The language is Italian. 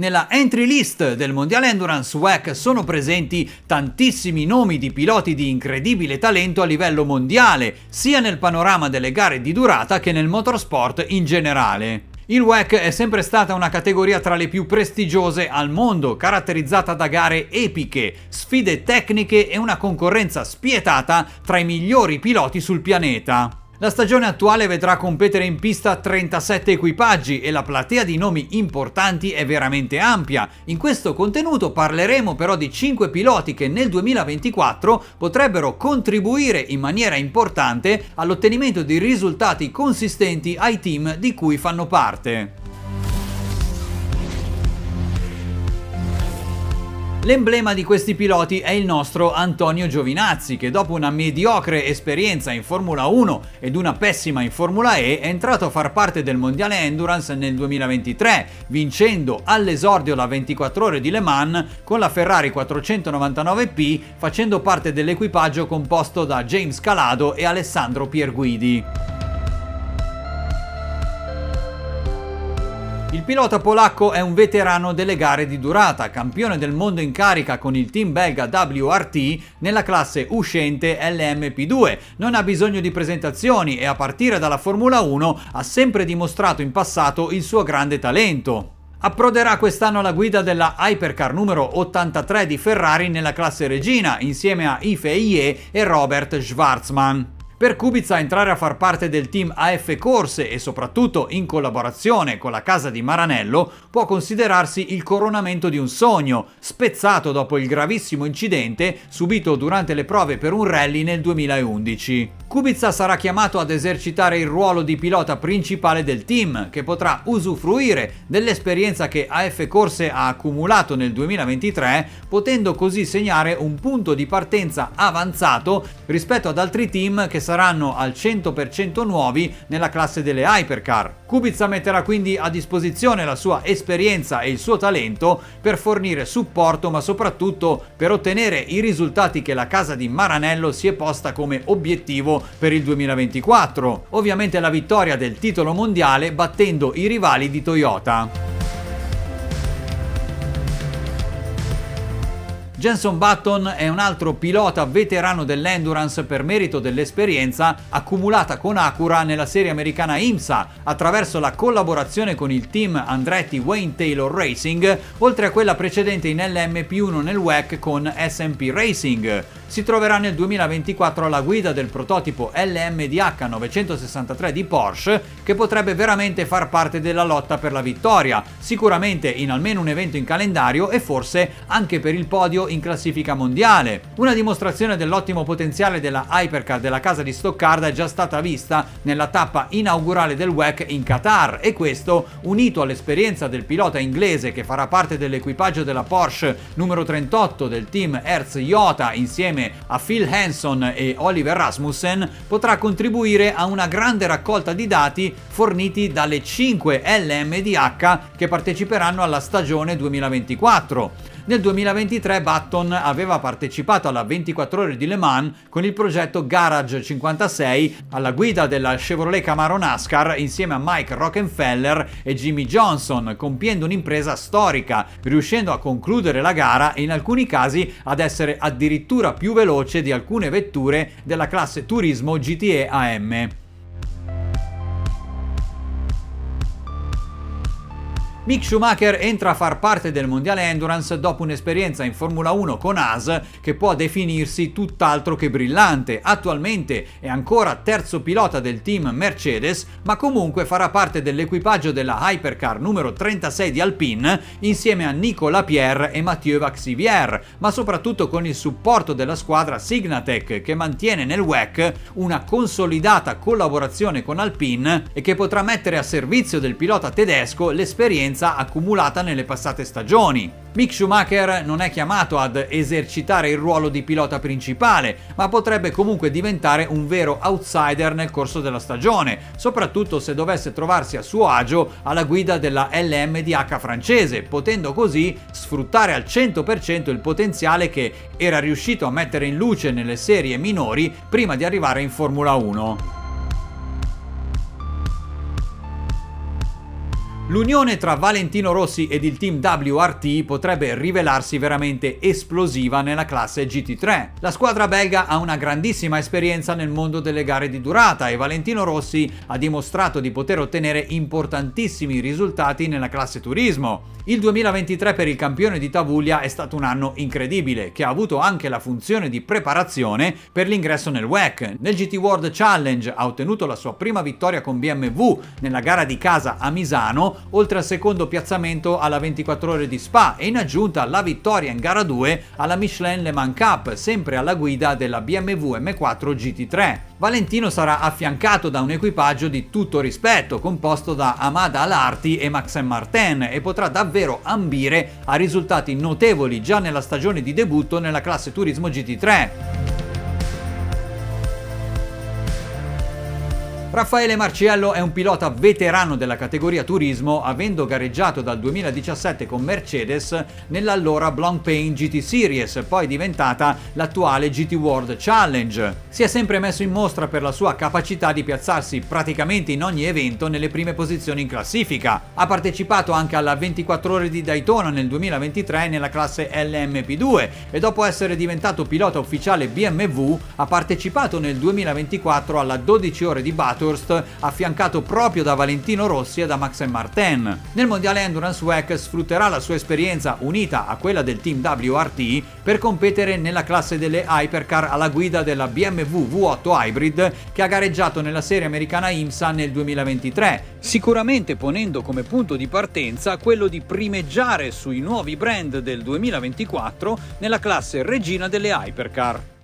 Nella entry list del Mondiale Endurance WEC sono presenti tantissimi nomi di piloti di incredibile talento a livello mondiale, sia nel panorama delle gare di durata che nel motorsport in generale. Il WEC è sempre stata una categoria tra le più prestigiose al mondo, caratterizzata da gare epiche, sfide tecniche e una concorrenza spietata tra i migliori piloti sul pianeta. La stagione attuale vedrà competere in pista 37 equipaggi e la platea di nomi importanti è veramente ampia. In questo contenuto parleremo però di 5 piloti che nel 2024 potrebbero contribuire in maniera importante all'ottenimento di risultati consistenti ai team di cui fanno parte. L'emblema di questi piloti è il nostro Antonio Giovinazzi, che dopo una mediocre esperienza in Formula 1 ed una pessima in Formula E è entrato a far parte del Mondiale Endurance nel 2023, vincendo all'esordio la 24 ore di Le Mans con la Ferrari 499P, facendo parte dell'equipaggio composto da James Calado e Alessandro Pierguidi. Il pilota polacco è un veterano delle gare di durata, campione del mondo in carica con il team belga WRT nella classe uscente LMP2. Non ha bisogno di presentazioni e a partire dalla Formula 1 ha sempre dimostrato in passato il suo grande talento. Approderà quest'anno alla guida della Hypercar numero 83 di Ferrari nella classe regina insieme a Ife Ie e Robert Schwarzman. Per Kubica entrare a far parte del team AF Corse e soprattutto in collaborazione con la casa di Maranello può considerarsi il coronamento di un sogno, spezzato dopo il gravissimo incidente subito durante le prove per un rally nel 2011. Kubica sarà chiamato ad esercitare il ruolo di pilota principale del team, che potrà usufruire dell'esperienza che AF Corse ha accumulato nel 2023, potendo così segnare un punto di partenza avanzato rispetto ad altri team che saranno al 100% nuovi nella classe delle hypercar. Kubica metterà quindi a disposizione la sua esperienza e il suo talento per fornire supporto ma soprattutto per ottenere i risultati che la casa di Maranello si è posta come obiettivo per il 2024. Ovviamente la vittoria del titolo mondiale battendo i rivali di Toyota. Jenson Button è un altro pilota veterano dell'endurance per merito dell'esperienza accumulata con Acura nella serie americana IMSA attraverso la collaborazione con il team Andretti Wayne Taylor Racing, oltre a quella precedente in LMP1 nel WEC con SMP Racing si troverà nel 2024 alla guida del prototipo LMDH 963 di Porsche che potrebbe veramente far parte della lotta per la vittoria, sicuramente in almeno un evento in calendario e forse anche per il podio in classifica mondiale. Una dimostrazione dell'ottimo potenziale della Hypercar della casa di Stoccarda è già stata vista nella tappa inaugurale del WEC in Qatar e questo, unito all'esperienza del pilota inglese che farà parte dell'equipaggio della Porsche numero 38 del team Hertz Iota insieme insieme a Phil Hanson e Oliver Rasmussen potrà contribuire a una grande raccolta di dati forniti dalle 5 LMDH che parteciperanno alla stagione 2024. Nel 2023 Button aveva partecipato alla 24 ore di Le Mans con il progetto Garage 56 alla guida della Chevrolet Camaro NASCAR insieme a Mike Rockefeller e Jimmy Johnson, compiendo un'impresa storica, riuscendo a concludere la gara e in alcuni casi ad essere addirittura più veloce di alcune vetture della classe Turismo GTE AM. Mick Schumacher entra a far parte del mondiale endurance dopo un'esperienza in Formula 1 con Haas che può definirsi tutt'altro che brillante. Attualmente è ancora terzo pilota del team Mercedes, ma comunque farà parte dell'equipaggio della Hypercar numero 36 di Alpine insieme a Nico Lapierre e Mathieu Vaxivier, ma soprattutto con il supporto della squadra Signatec che mantiene nel WEC una consolidata collaborazione con Alpine e che potrà mettere a servizio del pilota tedesco l'esperienza esperienza accumulata nelle passate stagioni. Mick Schumacher non è chiamato ad esercitare il ruolo di pilota principale, ma potrebbe comunque diventare un vero outsider nel corso della stagione, soprattutto se dovesse trovarsi a suo agio alla guida della LMDH francese, potendo così sfruttare al 100% il potenziale che era riuscito a mettere in luce nelle serie minori prima di arrivare in Formula 1. L'unione tra Valentino Rossi ed il team WRT potrebbe rivelarsi veramente esplosiva nella classe GT3. La squadra belga ha una grandissima esperienza nel mondo delle gare di durata e Valentino Rossi ha dimostrato di poter ottenere importantissimi risultati nella classe turismo. Il 2023 per il campione di Tavuglia è stato un anno incredibile, che ha avuto anche la funzione di preparazione per l'ingresso nel WEC. Nel GT World Challenge ha ottenuto la sua prima vittoria con BMW nella gara di casa a Misano, oltre al secondo piazzamento alla 24 ore di Spa e in aggiunta la vittoria in gara 2 alla Michelin Le Mans Cup, sempre alla guida della BMW M4 GT3. Valentino sarà affiancato da un equipaggio di tutto rispetto, composto da Amada Alarti e Maxim Martin e potrà davvero ambire a risultati notevoli già nella stagione di debutto nella classe Turismo GT3. Raffaele Marciello è un pilota veterano della categoria turismo, avendo gareggiato dal 2017 con Mercedes nell'allora Blancpain GT Series, poi diventata l'attuale GT World Challenge. Si è sempre messo in mostra per la sua capacità di piazzarsi praticamente in ogni evento nelle prime posizioni in classifica. Ha partecipato anche alla 24 ore di Daytona nel 2023 nella classe LMP2 e dopo essere diventato pilota ufficiale BMW ha partecipato nel 2024 alla 12 ore di Bathurst Bathurst, affiancato proprio da Valentino Rossi e da Max Martin. Nel mondiale Endurance WEC sfrutterà la sua esperienza unita a quella del team WRT per competere nella classe delle hypercar alla guida della BMW V8 Hybrid che ha gareggiato nella serie americana IMSA nel 2023, sicuramente ponendo come punto di partenza quello di primeggiare sui nuovi brand del 2024 nella classe regina delle hypercar.